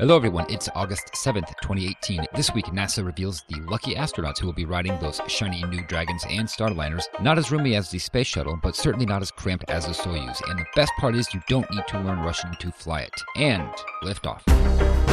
Hello, everyone. It's August 7th, 2018. This week, NASA reveals the lucky astronauts who will be riding those shiny new Dragons and Starliners. Not as roomy as the space shuttle, but certainly not as cramped as the Soyuz. And the best part is, you don't need to learn Russian to fly it. And liftoff.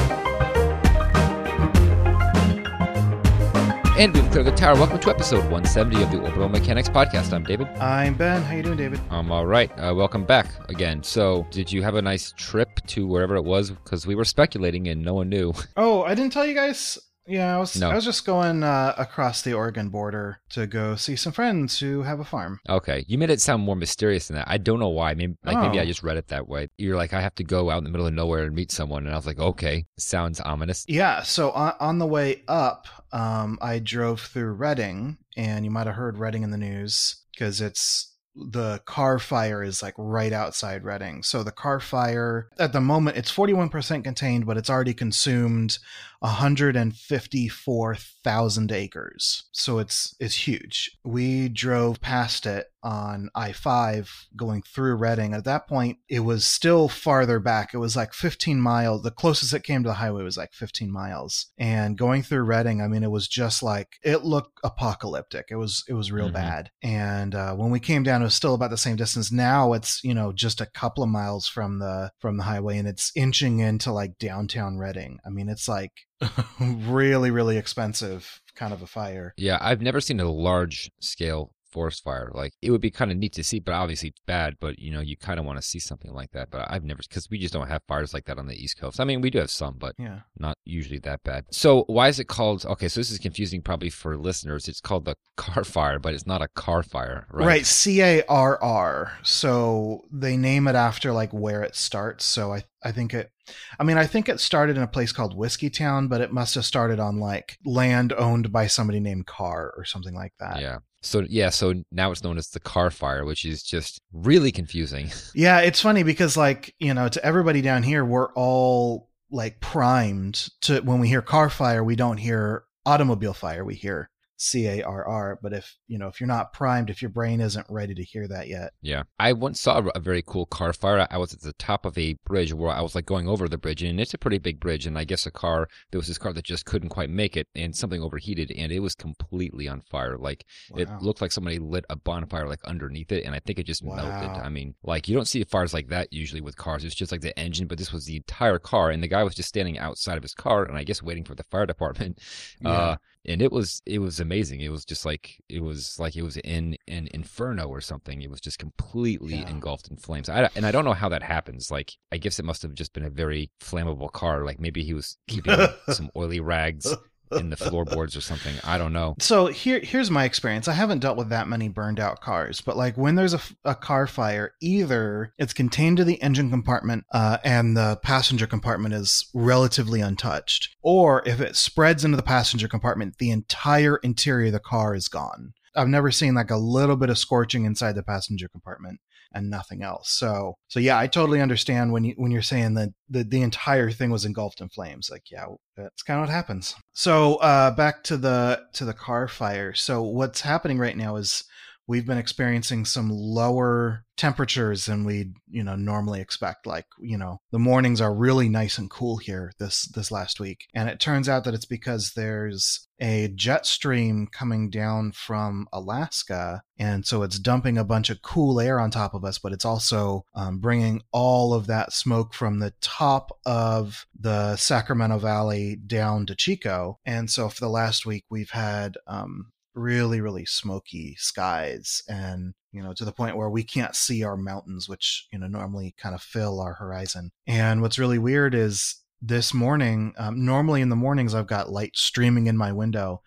And we've cleared the tower. Welcome to episode 170 of the Orbital Mechanics Podcast. I'm David. I'm Ben. How you doing, David? I'm all right. Uh, welcome back again. So, did you have a nice trip to wherever it was? Because we were speculating and no one knew. Oh, I didn't tell you guys. Yeah, I was. No. I was just going uh, across the Oregon border to go see some friends who have a farm. Okay, you made it sound more mysterious than that. I don't know why. Maybe like maybe I Oh. just read it that way. You're like, I have to go out in the middle of nowhere and meet someone, and I was like, okay, sounds ominous. Yeah. So on, on the way up, um, I drove through Redding, and you might have heard Redding in the news because it's the Carr fire is like right outside Redding. So the Carr fire at the moment it's 41% contained, but it's already consumed 154,000 acres. So it's it's huge. We drove past it on I-5 going through Redding. At that point, it was still farther back. It was like 15 miles. The closest it came to the highway was like 15 miles. And going through Redding, I mean, it was just like it looked apocalyptic. It was it was real Mhm. bad. And uh, when we came down, it was still about the same distance. Now it's you know just a couple of miles from the from the highway, and it's inching into like downtown Redding. I mean, it's like really really expensive kind of a fire. Yeah, I've never seen a large scale forest fire. Like it would be kind of neat to see, but obviously it's bad. But you know, you kind of want to see something like that. But I've never because we just don't have fires like that on the East Coast. I mean, we do have some, but Yeah. not usually that bad. So why is it called? Okay, so this is confusing probably for listeners. It's called the Carr fire, but it's not a car fire, right? Right, C A R R. So they name it after like where it starts. So I I think it I mean I think it started in a place called Whiskeytown, but it must have started on like land owned by somebody named Carr or something like that. Yeah. So yeah, so now it's known as the Carr fire, which is just really confusing. Yeah, it's funny because like, you know, to everybody down here, we're all like primed to when we hear car fire, we don't hear automobile fire, we hear C A R R. But if you know, if you're not primed, if your brain isn't ready to hear that yet. Yeah. I once saw a, very cool car fire. I was at the top of a bridge where I was like going over the bridge, and it's a pretty big bridge. And I guess a car, there was this car that just couldn't quite make it, and something overheated, and it was completely on fire. Like it looked like somebody lit a bonfire like underneath it, and I think it just melted. Wow. I mean, like you don't see fires like that usually with cars. It's just like the engine, but this was the entire car, and the guy was just standing outside of his car, and I guess waiting for the fire department. Uh, and it was it was amazing. It was just like it was like it was in an inferno or something. It was just completely Yeah. engulfed in flames. I, and I don't know how that happens. Like I guess it must have just been a very flammable car. Like maybe he was keeping some oily rags in the floorboards or something. I don't know. So here, here's my experience. I haven't dealt with that many burned out cars, but like when there's a, a car fire, either it's contained to the engine compartment uh, and the passenger compartment is relatively untouched, or if it spreads into the passenger compartment, the entire interior of the car is gone. I've never seen like a little bit of scorching inside the passenger compartment and nothing else. So, so yeah, I totally understand when you when you're saying that the the entire thing was engulfed in flames. Like, yeah, that's kind of what happens. So, uh, back to the to the Carr fire. So, what's happening right now is we've been experiencing some lower temperatures than we'd you know normally expect. Like you know the mornings are really nice and cool here this this last week. And it turns out that it's because there's a jet stream coming down from alaska and so it's dumping a bunch of cool air on top of us but it's also um, bringing all of that smoke from the top of the sacramento valley down to chico. And so for the last week we've had um, really really smoky skies and you know to the point where we can't see our mountains which you know normally kind of fill our horizon. And what's really weird is this morning um, normally in the mornings i've got light streaming in my window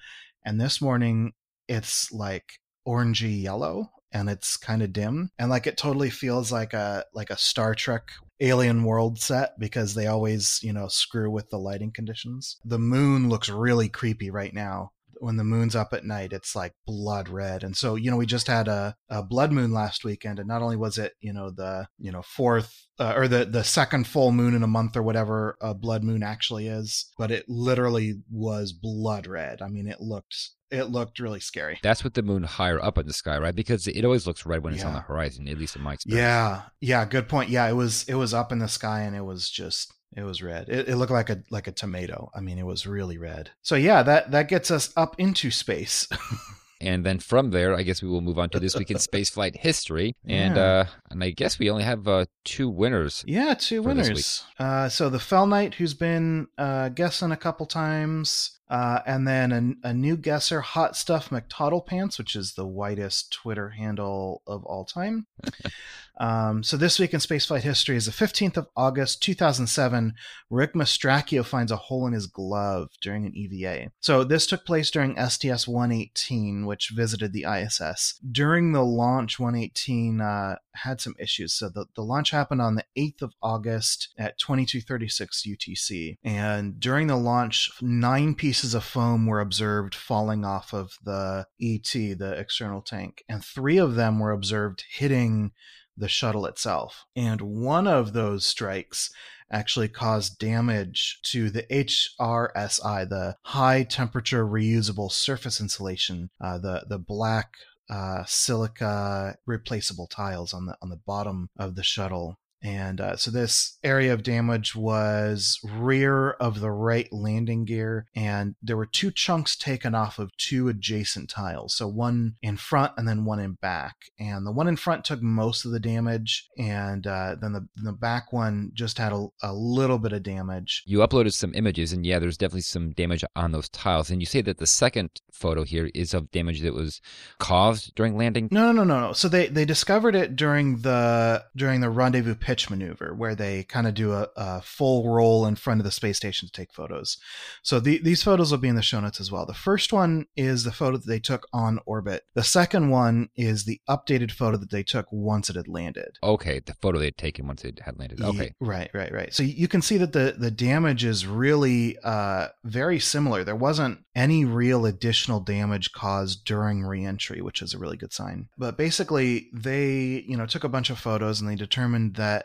and this morning it's like orangey yellow and it's kind of dim and like it totally feels like a like a star trek alien world set because they always you know screw with the lighting conditions. The moon looks really creepy right now when the moon's up at night, it's like blood red. And so, you know, we just had a, a blood moon last weekend, and not only was it, you know, the you know fourth uh, or the the second full moon in a month or whatever a blood moon actually is, but it literally was blood red. I mean, it looked it looked really scary. That's with the moon higher up in the sky, right? Because it always looks red when it's on the horizon, at least in my experience. Yeah, yeah, good point. Yeah, it was it was up in the sky, and it was just it was red. It, it looked like a like a tomato. I mean, it was really red. So yeah, that that gets us up into space. And then from there, I guess we will move on to this week in spaceflight history. And Yeah. uh, and I guess we only have uh, two winners. Yeah, two winners. Uh, so the Fell Knight, who's been uh, guessing a couple times, uh, and then a, a new guesser, Hot Stuff McToddle Pants, which is the whitest Twitter handle of all time. um, so this week in spaceflight history is the 15th of August, 2007. Rick Mastracchio finds a hole in his glove during an EVA. So this took place during STS 118, which visited the ISS. During the launch, 118 uh, had some issues. So the, the launch happened on the 8th of August at 2236 UTC. And during the launch, nine pieces of foam were observed falling off of the ET, the external tank, and three of them were observed hitting the shuttle itself. And one of those strikes actually caused damage to the HRSI, the high temperature reusable surface insulation, uh, the the black uh, silica replaceable tiles on the on the bottom of the shuttle. And uh, so this area of damage was rear of the right landing gear, and there were two chunks taken off of two adjacent tiles. So one in front and then one in back. And the one in front took most of the damage, and uh, then the the back one just had a, a little bit of damage. You uploaded some images, and yeah, there's definitely some damage on those tiles. And you say that the second photo here is of damage that was caused during landing. No, no, no, no, no. So they they discovered it during the during the rendezvous pitch maneuver, where they kind of do a, a full roll in front of the space station to take photos. So the, these photos will be in the show notes as well. The first one is the photo that they took on orbit. The second one is the updated photo that they took once it had landed. Okay, the photo they had taken once it had landed. Okay. Ye- right, right, right. So you can see that the the damage is really uh, very similar. There wasn't any real additional damage caused during reentry, which is a really good sign. But basically, they you know took a bunch of photos and they determined that.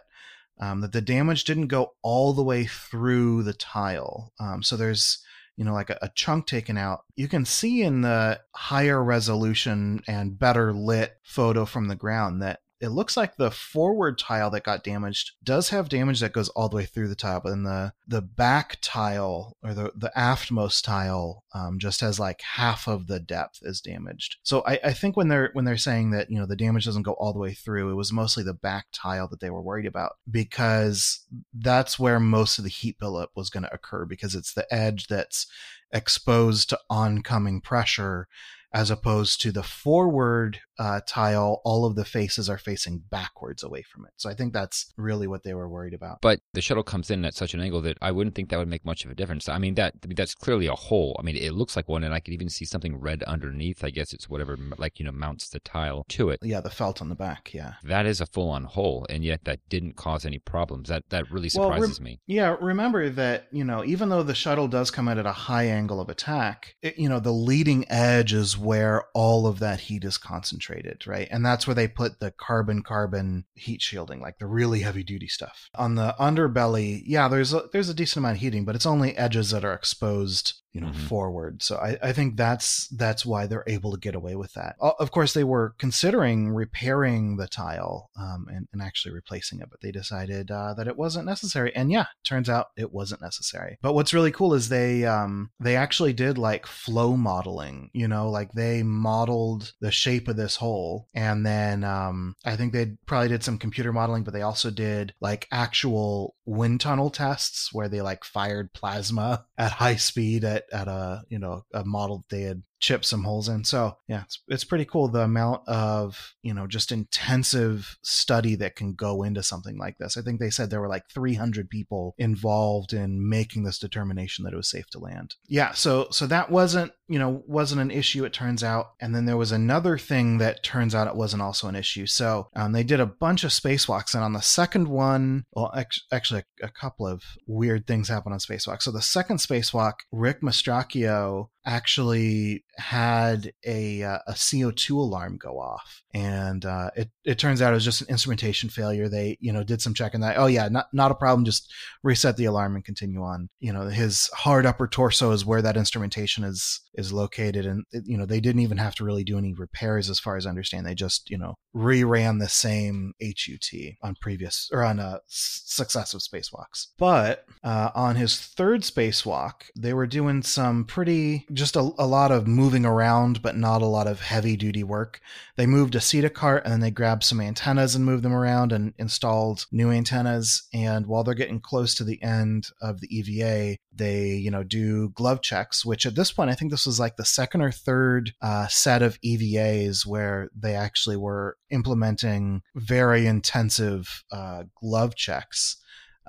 Um, that the damage didn't go all the way through the tile. Um, so there's you know like a, a chunk taken out you can see in the higher resolution and better lit photo from the ground that it looks like the forward tile that got damaged does have damage that goes all the way through the tile, but then the the back tile or the the aftmost tile um, just has like half of the depth is damaged. So I, I think when they're when they're saying that you know the damage doesn't go all the way through, it was mostly the back tile that they were worried about because that's where most of the heat buildup was going to occur because it's the edge that's exposed to oncoming pressure as opposed to the forward uh, tile, all of the faces are facing backwards away from it. So I think that's really what they were worried about. But the shuttle comes in at such an angle that I wouldn't think that would make much of a difference. I mean, that I mean, that's clearly a hole. I mean, it looks like one, and I could even see something red underneath. I guess it's whatever, like you know, mounts the tile to it. Yeah, the felt on the back. Yeah. That is a full-on hole, and yet that didn't cause any problems. That that really Well, rem- surprises me. Yeah, remember that, you know, even though the shuttle does come in at a high angle of attack, it, you know, the leading edge is where all of that heat is concentrated, right? And that's where they put the carbon carbon heat shielding, like the really heavy duty stuff. On the underbelly, yeah, there's a, there's a decent amount of heating, but it's only edges that are exposed you know Mhm. forward. So I, I think that's that's why they're able to get away with that. Of course they were considering repairing the tile um, and, and actually replacing it but they decided uh, that it wasn't necessary. And yeah turns out it wasn't necessary. But what's really cool is they um, they actually did like flow modeling you know like they modeled the shape of this hole and then um, i think they probably did some computer modeling but they also did like actual wind tunnel tests where they like fired plasma at high speed at, at a you know a model that they had chipped some holes in. So yeah it's, it's pretty cool the amount of you know just intensive study that can go into something like this. I think they said there were like 300 people involved in making this determination that it was safe to land. Yeah so so that wasn't you know wasn't an issue it turns out. And then there was another thing that turns out it wasn't also an issue. So um, they did a bunch of spacewalks and on the second one well act- actually a, a couple of weird things happened on spacewalk so the second spacewalk rick mastracchio actually had a, uh, a CO2 alarm go off. And uh, it, it turns out it was just an instrumentation failure. They, you know, did some checking that, oh, yeah, not, not a problem. Just reset the alarm and continue on. You know, his hard upper torso is where that instrumentation is is located. And, you know, they didn't even have to really do any repairs as far as I understand. They just, you know, reran the same HUT on previous or on uh, successive spacewalks. But uh, on his third spacewalk, they were doing some pretty, just a, a lot of moving around, but not a lot of heavy duty work. They moved a CETA cart and then they grabbed some antennas and moved them around and installed new antennas. And while they're getting close to the end of the EVA, they, you know, do glove checks, which at this point, I think this was like the second or third uh, set of EVAs where they actually were implementing very intensive uh, glove checks.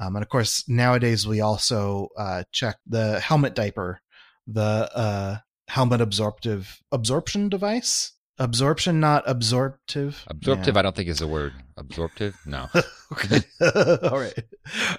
Um, and of course, nowadays we also uh, check the helmet diaper, the uh, helmet absorptive absorption device. Absorption, not absorptive. Absorptive, yeah. I don't think is a word. Absorptive, no. okay, all right.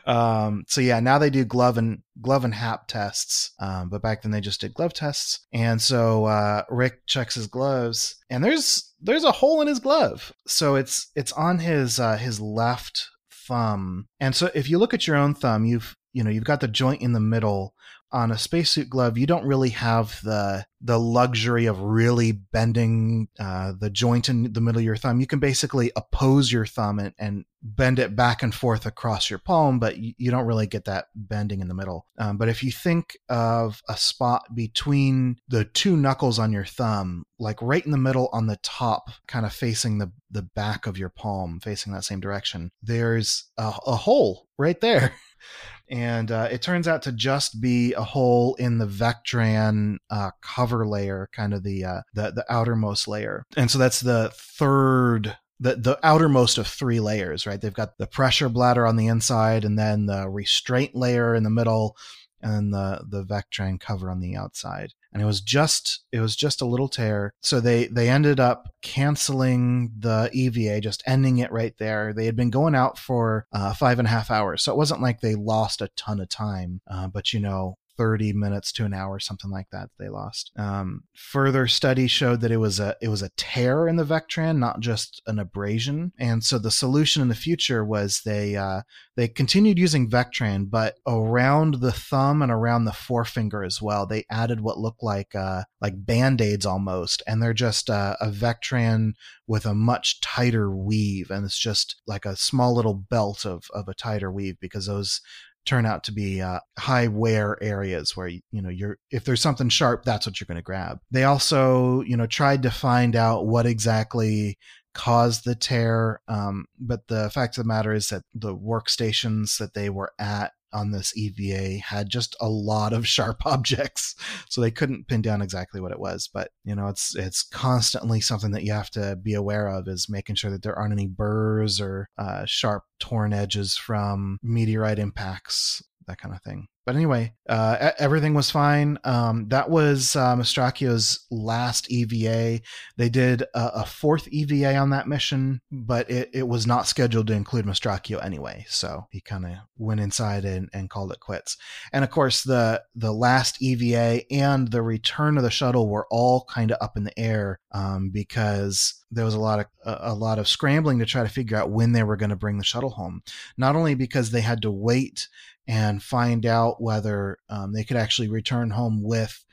Um, so yeah, now they do glove and glove and hap tests, um, but back then they just did glove tests. And so uh, Rick checks his gloves, and there's there's a hole in his glove. So it's it's on his uh, his left thumb. And so if you look at your own thumb, you've you know you've got the joint in the middle on a spacesuit glove, you don't really have the the luxury of really bending uh, the joint in the middle of your thumb. You can basically oppose your thumb and, and bend it back and forth across your palm, but you, you don't really get that bending in the middle. Um, but if you think of a spot between the two knuckles on your thumb, like right in the middle on the top, kind of facing the the back of your palm, facing that same direction, there's a, a hole right there. and uh, it turns out to just be a hole in the Vectran uh, cover layer, kind of the, uh, the the outermost layer. And so that's the third the the outermost of three layers, right? They've got the pressure bladder on the inside, and then the restraint layer in the middle, and the the Vectran cover on the outside and it was just it was just a little tear. So they they ended up canceling the eva just ending it right there. They had been going out for uh, five and a half hours. So it wasn't like they lost a ton of time uh, but you know 30 minutes to an hour, something like that. They lost. Um, further study showed that it was a it was a tear in the Vectran, not just an abrasion. And so the solution in the future was they uh, they continued using Vectran, but around the thumb and around the forefinger as well, they added what looked like uh, like band aids almost, and they're just uh, a Vectran with a much tighter weave, and it's just like a small little belt of of a tighter weave because those turn out to be uh, high wear areas where you know you're if there's something sharp that's what you're going to grab. They also you know tried to find out what exactly caused the tear um, but the fact of the matter is that the workstations that they were at on this EVA had just a lot of sharp objects, so they couldn't pin down exactly what it was. But you know, it's it's constantly something that you have to be aware of is making sure that there aren't any burrs or uh, sharp torn edges from meteorite impacts, that kind of thing. But anyway, uh, everything was fine. Um, that was uh, Mastracchio's last EVA. They did a, a, fourth EVA on that mission, but it, it was not scheduled to include Mastracchio anyway. So he kind of went inside and, and called it quits. And of course, the the last EVA and the return of the shuttle were all kind of up in the air um, because there was a lot of a, a lot of scrambling to try to figure out when they were going to bring the shuttle home. Not only because they had to wait and find out whether um, they could actually return home with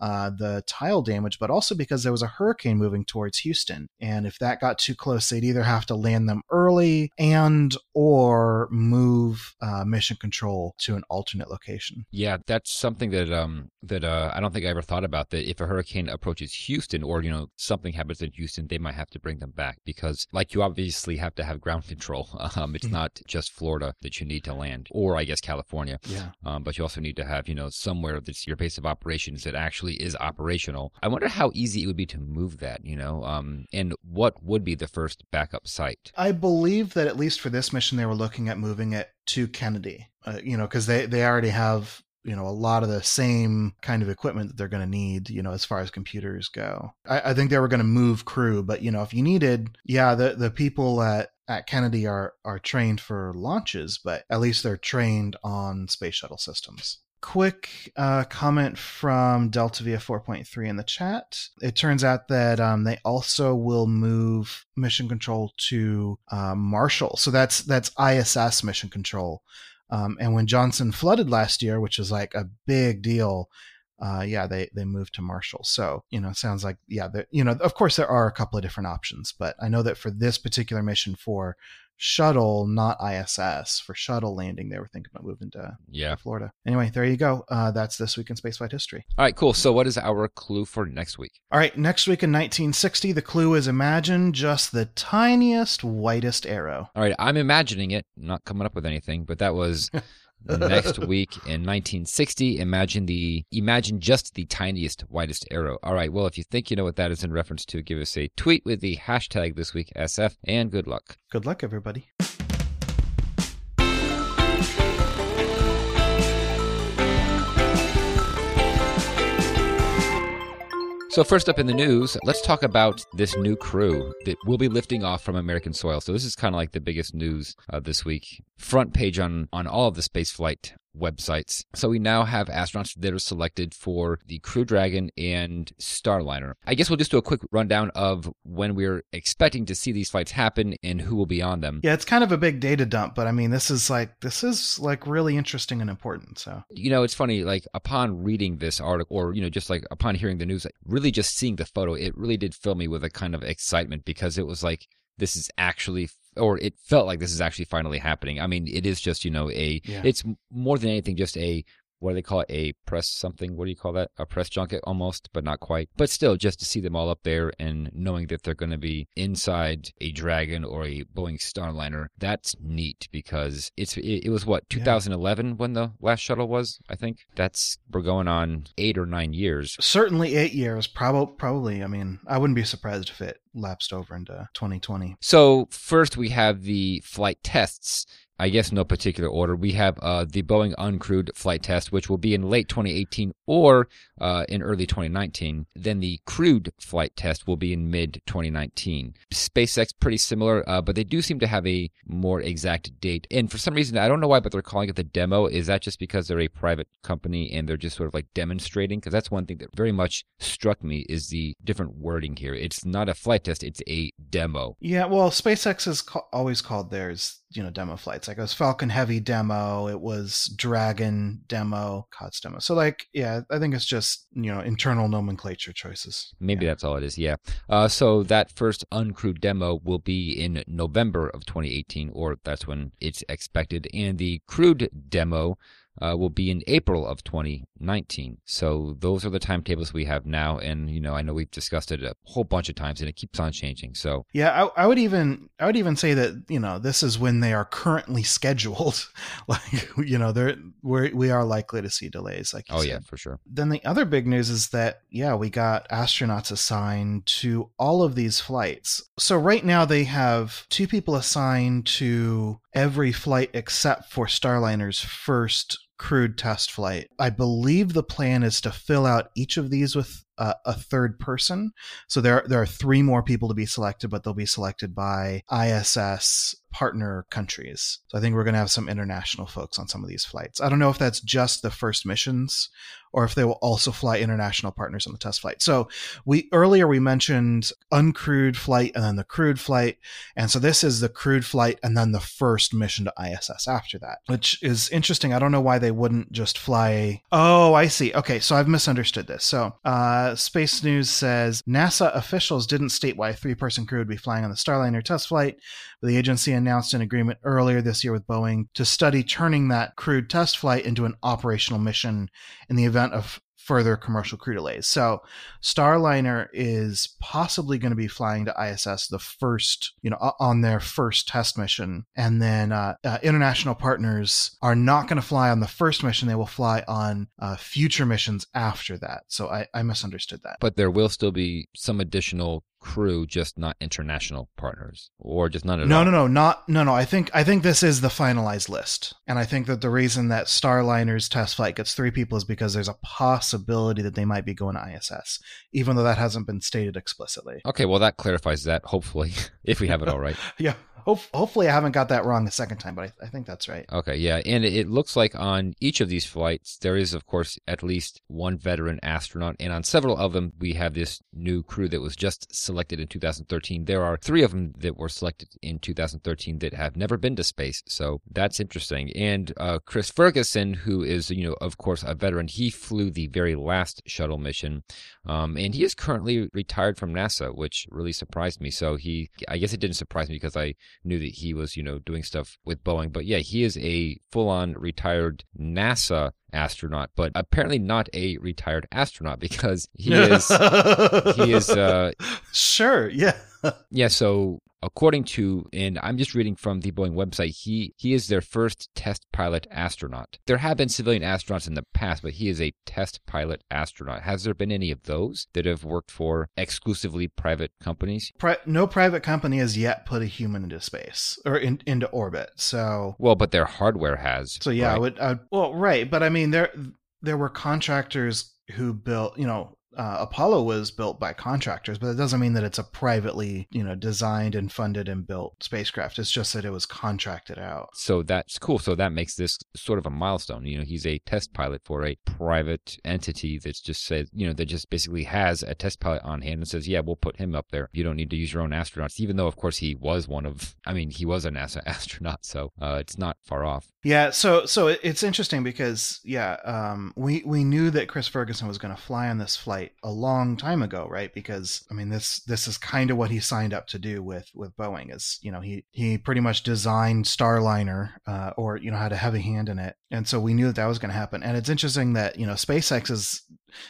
uh, the tile damage, but also because there was a hurricane moving towards Houston. And if that got too close, they'd either have to land them early and or move uh, mission control to an alternate location. Yeah, that's something that um that uh, I don't think I ever thought about. That if a hurricane approaches Houston, or you know something happens in Houston, they might have to bring them back because, like, you obviously have to have ground control. Um, it's mm-hmm. not just Florida that you need to land, or I guess California. Yeah. Um, but you also need to have you know somewhere that's your base of operations that actually actually is operational. I wonder how easy it would be to move that, you know, um, and what would be the first backup site? I believe that at least for this mission, they were looking at moving it to Kennedy, uh, you know, because they, they already have you know a lot of the same kind of equipment that they're going to need you know as far as computers go I, I, think they were going to move crew but you know if you needed yeah the the people at at kennedy are are trained for launches but at least they're trained on space shuttle systems quick uh, comment from Delta Via 4.3 in the chat. It turns out that um, they also will move mission control to uh, Marshall. So that's that's ISS mission control. Um, and when Johnson flooded last year, which was like a big deal, uh, yeah, they they moved to Marshall. So you know, sounds like yeah, you know, of course there are a couple of different options, but I know that for this particular mission for shuttle, not ISS. For shuttle landing, they were thinking about moving to yeah Florida. Anyway, there you go. Uh, that's this week in spaceflight history. All right, cool. So, what is our clue for next week? All right, next week in 1960, the clue is imagine just the tiniest, whitest arrow. All right, I'm imagining it, not coming up with anything, but that was next week in 1960. Imagine the imagine just the tiniest, whitest arrow. All right. Well, if you think you know what that is in reference to, give us a tweet with the hashtag this week SF, and good luck. Good luck, everybody. So, first up in the news, let's talk about this new crew that will be lifting off from American soil. So, this is kind of like the biggest news uh, this week. Front page on, on all of the spaceflight websites. So we now have astronauts that are selected for the Crew Dragon and Starliner. I guess we'll just do a quick rundown of when we're expecting to see these flights happen and who will be on them. Yeah, it's kind of a big data dump, but I mean, this is like this is like really interesting and important. So you know, it's funny. Like upon reading this article, or you know, just like upon hearing the news, really just seeing the photo, it really did fill me with a kind of excitement because it was like this is actually or it felt like this is actually finally happening. I mean, it is just, you know, a, yeah. it's more than anything just a what do they call it? A press something? What do you call that? A press junket almost, but not quite. But still, just to see them all up there and knowing that they're going to be inside a Dragon or a Boeing Starliner, that's neat because it's it, it was what 2011 yeah. when the last shuttle was. I think that's we're going on eight or nine years. Certainly eight years. Probably, probably. I mean, I wouldn't be surprised if it lapsed over into 2020. So first we have the flight tests I guess no particular order. We have uh, the Boeing uncrewed flight test, which will be in late 2018 or uh, in early 2019. Then the crewed flight test will be in mid 2019. SpaceX pretty similar, uh, but they do seem to have a more exact date. And for some reason, I don't know why, but they're calling it the demo. Is that just because they're a private company and they're just sort of like demonstrating? Because that's one thing that very much struck me is the different wording here. It's not a flight test; it's a demo. Yeah, well, SpaceX is ca- always called theirs you know demo flights like it was falcon heavy demo it was dragon demo COTS demo. So like yeah i think it's just you know internal nomenclature choices. Maybe yeah. that's all it is yeah. Uh, so that first uncrewed demo will be in november of 2018 or that's when it's expected. And the crewed demo uh, will be in April of 2019. So those are the timetables we have now, and you know I know we've discussed it a whole bunch of times, and it keeps on changing. So yeah, I, I would even I would even say that you know this is when they are currently scheduled. like you know they're we we are likely to see delays. Like oh said. yeah, for sure. Then the other big news is that yeah we got astronauts assigned to all of these flights. So right now they have two people assigned to every flight except for Starliner's first crewed test flight. I believe the plan is to fill out each of these with uh, a third person. So there there are three more people to be selected, but they'll be selected by ISS partner countries. So I think we're going to have some international folks on some of these flights. I don't know if that's just the first missions or if they will also fly international partners on the test flight. So we earlier we mentioned uncrewed flight and then the crewed flight. And so this is the crewed flight and then the first mission to ISS after that, which is interesting. I don't know why they wouldn't just fly. Oh, I see. Okay. So I've misunderstood this. So, uh, Space News says NASA officials didn't state why a three person crew would be flying on the Starliner test flight, the agency announced an agreement earlier this year with Boeing to study turning that crewed test flight into an operational mission in the event of further commercial crew delays. So Starliner is possibly going to be flying to ISS the first, you know, on their first test mission. And then uh, uh, international partners are not going to fly on the first mission. They will fly on uh, future missions after that. So I, I misunderstood that. But there will still be some additional crew, just not international partners, or just none at no, all. No, no, no, not no, no. I think I think this is the finalized list, and I think that the reason that Starliner's test flight gets three people is because there's a possibility that they might be going to ISS, even though that hasn't been stated explicitly. Okay, well that clarifies that. Hopefully, if we have it all right. yeah, hopefully, I haven't got that wrong the second time, but I, I think that's right. Okay, yeah, and it, it looks like on each of these flights there is, of course, at least one veteran astronaut, and on several of them we have this new crew that was just selected in 2013. There are three of them that were selected in 2013 that have never been to space, so that's interesting. And uh, Chris Ferguson, who is, you know, of course, a veteran, he flew the very last shuttle mission, um, and he is currently retired from NASA, which really surprised me. So he, I guess it didn't surprise me because I knew that he was, you know, doing stuff with Boeing. But yeah, he is a full-on retired NASA astronaut, but apparently not a retired astronaut because he is he is uh sure, yeah. yeah, so according to and I'm just reading from the Boeing website, he he is their first test pilot astronaut. There have been civilian astronauts in the past, but he is a test pilot astronaut. Has there been any of those that have worked for exclusively private companies? Pri- no private company has yet put a human into space or in, into orbit. So well, but their hardware has. So yeah, right? I would, I would well, right, but I mean there there were contractors who built, you know, uh, Apollo was built by contractors, but it doesn't mean that it's a privately, you know, designed and funded and built spacecraft. It's just that it was contracted out. So that's cool. So that makes this sort of a milestone. You know, he's a test pilot for a private entity that's just said, you know, that just basically has a test pilot on hand and says, yeah, we'll put him up there. You don't need to use your own astronauts, even though, of course, he was one of, I mean, he was a NASA astronaut, so uh, it's not far off. Yeah. So, so it's interesting because, yeah, um, we we knew that Chris Ferguson was going to fly on this flight a long time ago, right? Because I mean, this this is kind of what he signed up to do with with Boeing. Is you know he he pretty much designed Starliner, uh, or you know had a heavy hand in it, and so we knew that that was going to happen. And it's interesting that you know SpaceX is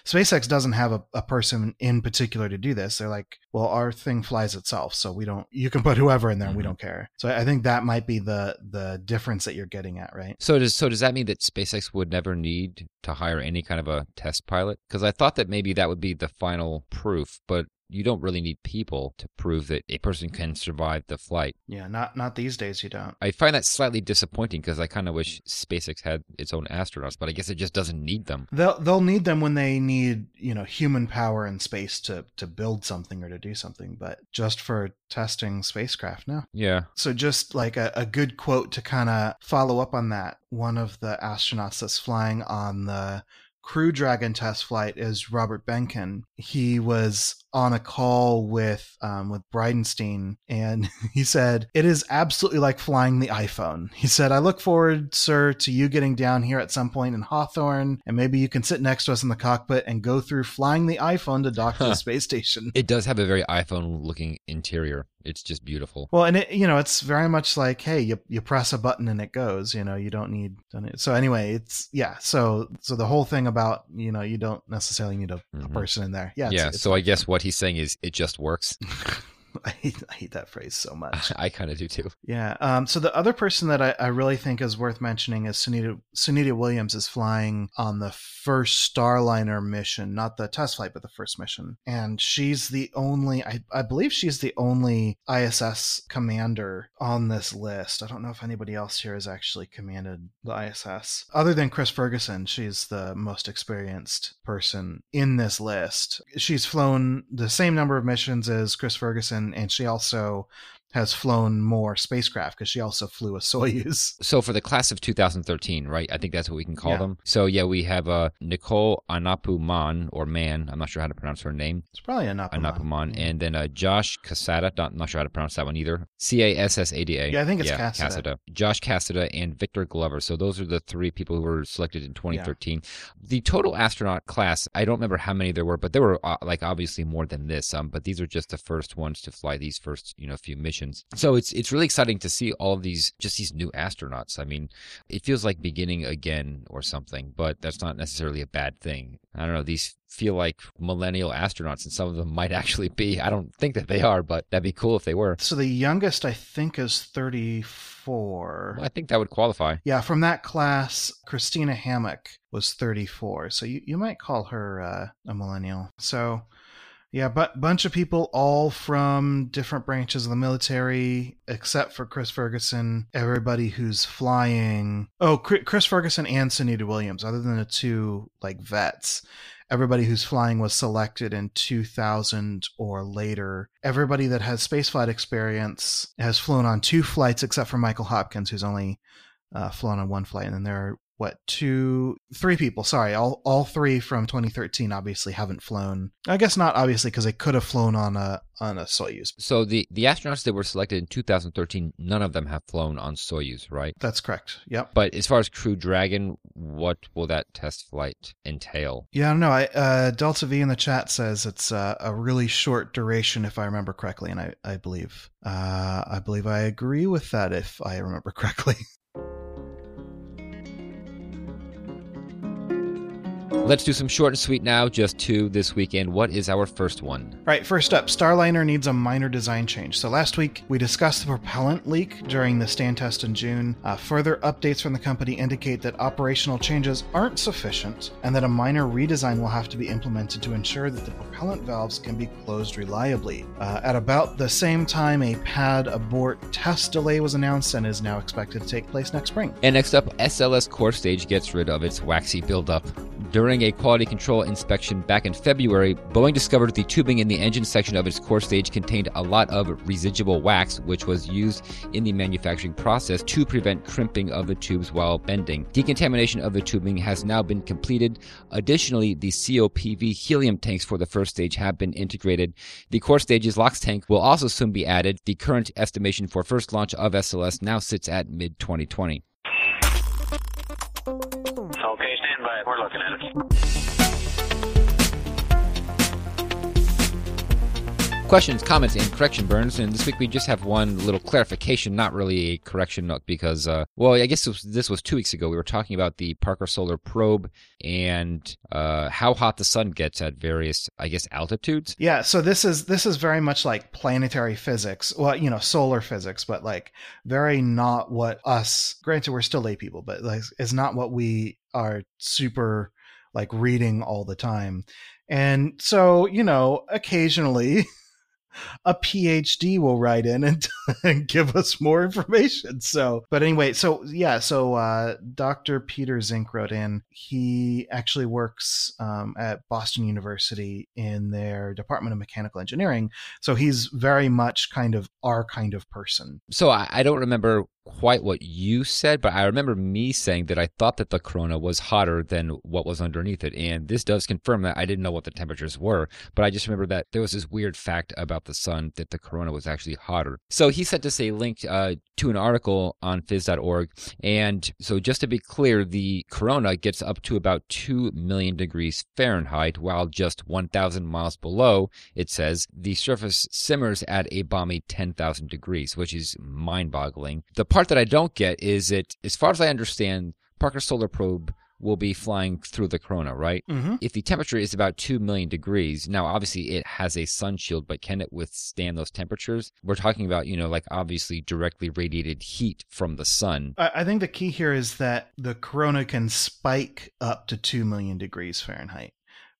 SpaceX doesn't have a, a person in particular to do this. They're like, well, our thing flies itself, so we don't. You can put whoever in there, and we mm-hmm. don't care. So I think that might be the the difference that you're getting at, right? So does so does that mean that SpaceX would never need to hire any kind of a test pilot? Because I thought that maybe that would be the final proof, but you don't really need people to prove that a person can survive the flight. Yeah, not not these days. You don't. I find that slightly disappointing because I kind of wish SpaceX had its own astronauts, but I guess it just doesn't need them. They'll they'll need them when they need you know human power in space to to build something or to do something, but just for testing spacecraft, no. Yeah. So just like a, a good quote to kind of follow up on that, one of the astronauts that's flying on the Crew Dragon test flight is Robert Behnken. He was on a call with um, with Bridenstine, and he said it is absolutely like flying the iPhone. He said, "I look forward, sir, to you getting down here at some point in Hawthorne, and maybe you can sit next to us in the cockpit and go through flying the iPhone to dock to the space station." It does have a very iPhone looking interior. It's just beautiful. Well, and it, you know, it's very much like, hey, you you press a button and it goes. You know, you don't need. So anyway, it's yeah. So so the whole thing about you know you don't necessarily need a, a Mhm. person in there. Yeah. Yeah. it's- it's so I guess what he's saying is it just works. I hate, I hate that phrase so much. I kind of do too. Yeah. Um, so the other person that I, I really think is worth mentioning is Sunita, Sunita Williams is flying on the first Starliner mission, not the test flight, but the first mission. And she's the only, I, I believe she's the only ISS commander on this list. I don't know if anybody else here has actually commanded the ISS. Other than Chris Ferguson, she's the most experienced person in this list. She's flown the same number of missions as Chris Ferguson, and she also has flown more spacecraft because she also flew a Soyuz. So for the class of 2013, right? I think that's what we can call Yeah. them. So yeah, we have uh, Nicole Aunapu Mann or Man. I'm not sure how to pronounce her name. It's probably a Napaman. Anapuman, and then uh, Josh Cassada. Not, not sure how to pronounce that one either. C A S S A D A. Yeah, I think it's Cassada. Josh Cassada and Victor Glover. So those are the three people who were selected in 2013. The total astronaut class, I don't remember how many there were, but there were uh, like obviously more than this. Um, but these are just the first ones to fly these first you know few missions. So it's it's really exciting to see all of these just these new astronauts. I mean, it feels like beginning again or something, but that's not necessarily a bad thing. I don't know. These feel like millennial astronauts, and some of them might actually be. I don't think that they are, but that'd be cool if they were. So the youngest, I think, is 34. I think that would qualify. Yeah, from that class, Christina Hammock was 34. So you, you might call her uh, a millennial. So Yeah, but bunch of people, all from different branches of the military, except for Chris Ferguson. Everybody who's flying. Oh, Chris Ferguson and Sunita Williams, other than the two like vets. Everybody who's flying was selected in 2000 or later. Everybody that has spaceflight experience has flown on two flights, except for Michael Hopkins, who's only uh, flown on one flight. And then there are what two three people sorry all all three from 2013 obviously haven't flown. I guess not obviously because they could have flown on a on a soyuz. So the the astronauts that were selected in 2013 none of them have flown on soyuz right? That's correct yep. But as far as crew dragon what will that test flight entail? Yeah i don't know i uh, delta v in the chat says it's uh, a really short duration if i remember correctly and i i believe uh, i believe i agree with that if i remember correctly Let's do some short and sweet now, just two this weekend. What is our first one? Right, first up, Starliner needs a minor design change. So last week, we discussed the propellant leak during the stand test in June. Uh, further updates from the company indicate that operational changes aren't sufficient and that a minor redesign will have to be implemented to ensure that the propellant valves can be closed reliably. Uh, at about the same time, a pad abort test delay was announced and is now expected to take place next spring. And next up, SLS core stage gets rid of its waxy buildup. During a quality control inspection back in February, Boeing discovered the tubing in the engine section of its core stage contained a lot of residual wax, which was used in the manufacturing process to prevent crimping of the tubes while bending. Decontamination of the tubing has now been completed. Additionally, the COPV helium tanks for the first stage have been integrated. The core stage's LOX tank will also soon be added. The current estimation for first launch of SLS now sits at mid 2020. We're looking at it. Questions, comments, and correction burns. And this week we just have one little clarification, not really a correction because, uh, well, I guess this was, this was, two weeks ago. We were talking about the Parker Solar Probe and uh, how hot the sun gets at various, I guess, altitudes. Yeah. So this is this is very much like planetary physics. Well, you know, solar physics, but like very not what us. Granted, we're still lay people, but like is not what we are super like reading all the time. And so, you know, occasionally a PhD will write in and, and, give us more information. So, but anyway, so yeah, so uh, Dr. Peter Zink wrote in. He actually works um, at Boston University in their Department of Mechanical Engineering. So he's very much kind of our kind of person. So I, I don't remember quite what you said, but I remember me saying that I thought that the corona was hotter than what was underneath it. And this does confirm that I didn't know what the temperatures were, but I just remember that there was this weird fact about the sun that the corona was actually hotter. So he sent us a link uh, to an article on phys.org. And so just to be clear, the corona gets up to about 2 million degrees Fahrenheit, while just 1,000 miles below, it says, the surface simmers at a balmy 10,000 degrees, which is mind boggling. The part that I don't get is that, as far as I understand, Parker Solar Probe will be flying through the corona, right? Mm-hmm. If the temperature is about 2 million degrees, now obviously it has a sun shield, but can it withstand those temperatures? We're talking about, you know, like obviously directly radiated heat from the sun. I think the key here is that the corona can spike up to 2 million degrees Fahrenheit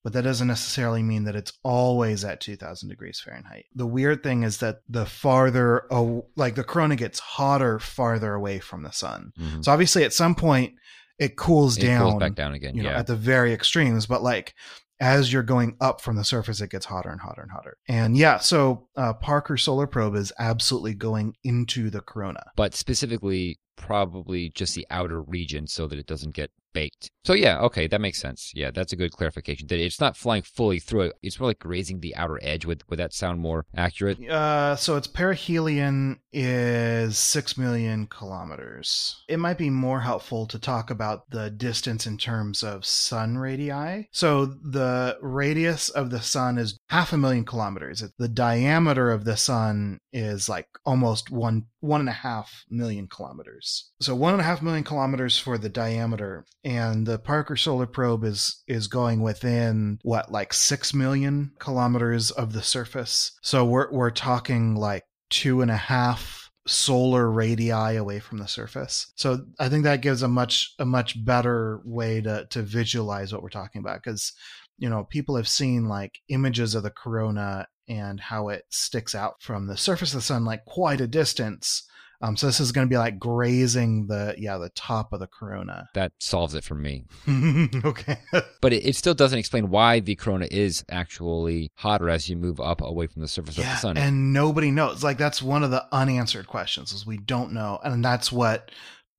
but that doesn't necessarily mean that it's always at 2000 degrees Fahrenheit. The weird thing is that the farther, oh, like the corona gets hotter farther away from the sun. Mm-hmm. So obviously at some point it cools it down, cools back down again, you know, yeah. at the very extremes, but like as you're going up from the surface, it gets hotter and hotter and hotter. And yeah, so uh, Parker Solar Probe is absolutely going into the corona. But specifically, probably just the outer region so that it doesn't get baked. So yeah, okay, that makes sense. Yeah, that's a good clarification. That it's not flying fully through it; it's more like grazing the outer edge. Would would that sound more accurate? Uh, so its perihelion is six million kilometers. It might be more helpful to talk about the distance in terms of sun radii. So the radius of the sun is half a million kilometers. The diameter of the sun is like almost one one and a half million kilometers. So one and a half million kilometers for the diameter, and the Parker Solar Probe is is going within what like six million kilometers of the surface. So we're we're talking like two and a half solar radii away from the surface. So I think that gives a much a much better way to to visualize what we're talking about because you know people have seen like images of the corona and how it sticks out from the surface of the sun like quite a distance um, so this is going to be like grazing the yeah the top of the corona. That solves it for me. okay, but it, it, still doesn't explain why the corona is actually hotter as you move up away from the surface yeah, of the sun. And nobody knows. Like that's one of the unanswered questions is we don't know, and that's what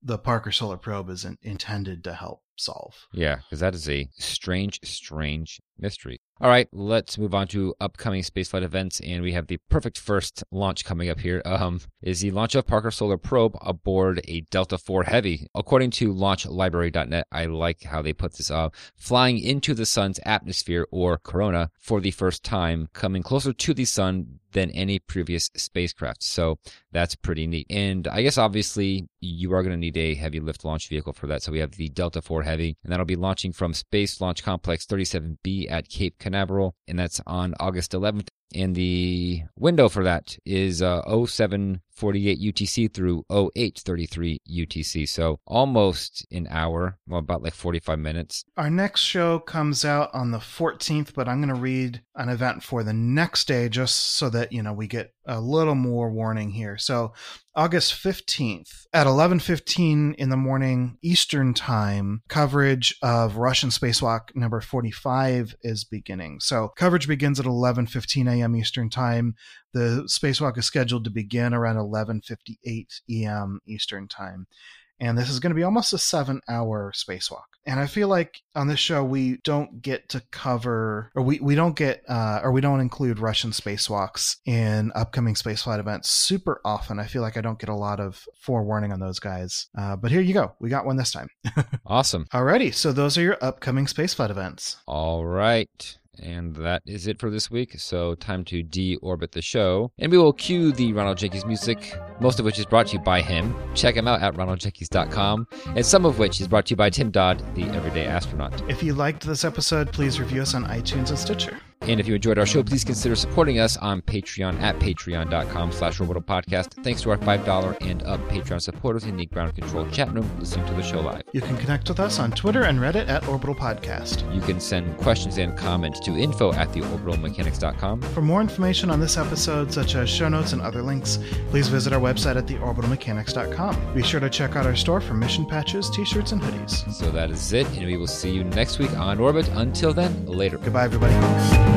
the Parker Solar Probe is in, intended to help solve. Yeah, because that is a strange, strange mystery. All right, let's move on to upcoming spaceflight events, and we have the perfect first launch coming up here. Um, is the launch of Parker Solar Probe aboard a Delta IV Heavy. According to LaunchLibrary.net, I like how they put this up. Flying into the sun's atmosphere or corona for the first time, coming closer to the sun than any previous spacecraft. So that's pretty neat. And I guess obviously you are going to need a heavy lift launch vehicle for that. So we have the Delta IV Heavy, and that'll be launching from Space Launch Complex 37B at Cape Canaveral, and that's on August 11th. And the window for that is uh, 0748 UTC through 0833 UTC. So almost an hour, well, about like 45 minutes. Our next show comes out on the 14th, but I'm going to read an event for the next day just so that, you know, we get a little more warning here. So August 15th at 11:15 in the morning Eastern Time, coverage of Russian spacewalk number 45 is beginning. So coverage begins at 11:15 a.m. Eastern Time. The spacewalk is scheduled to begin around 11:58 a.m. Eastern Time and this is going to be almost a seven hour spacewalk. And I feel like on this show, we don't get to cover, or we, we don't get, uh, or we don't include Russian spacewalks in upcoming spaceflight events super often. I feel like I don't get a lot of forewarning on those guys. Uh, but here you go. We got one this time. awesome. Alrighty. So those are your upcoming spaceflight events. All right. And that is it for this week. So, time to deorbit the show. And we will cue the Ronald Jenkees music, most of which is brought to you by him. Check him out at ronaldjenkees.com, and some of which is brought to you by Tim Dodd, the everyday astronaut. If you liked this episode, please review us on iTunes and Stitcher. And if you enjoyed our show, please consider supporting us on Patreon at patreon.com slash podcast. Thanks to our $5 and up Patreon supporters in the ground control chat room listening to the show live. You can connect with us on Twitter and Reddit at Orbital Podcast. You can send questions and comments to info at theorbitalmechanics.com. For more information on this episode, such as show notes and other links, please visit our website at theorbitalmechanics.com. Be sure to check out our store for mission patches, t-shirts, and hoodies. So that is it, and we will see you next week on Orbit. Until then, later. Goodbye, everybody.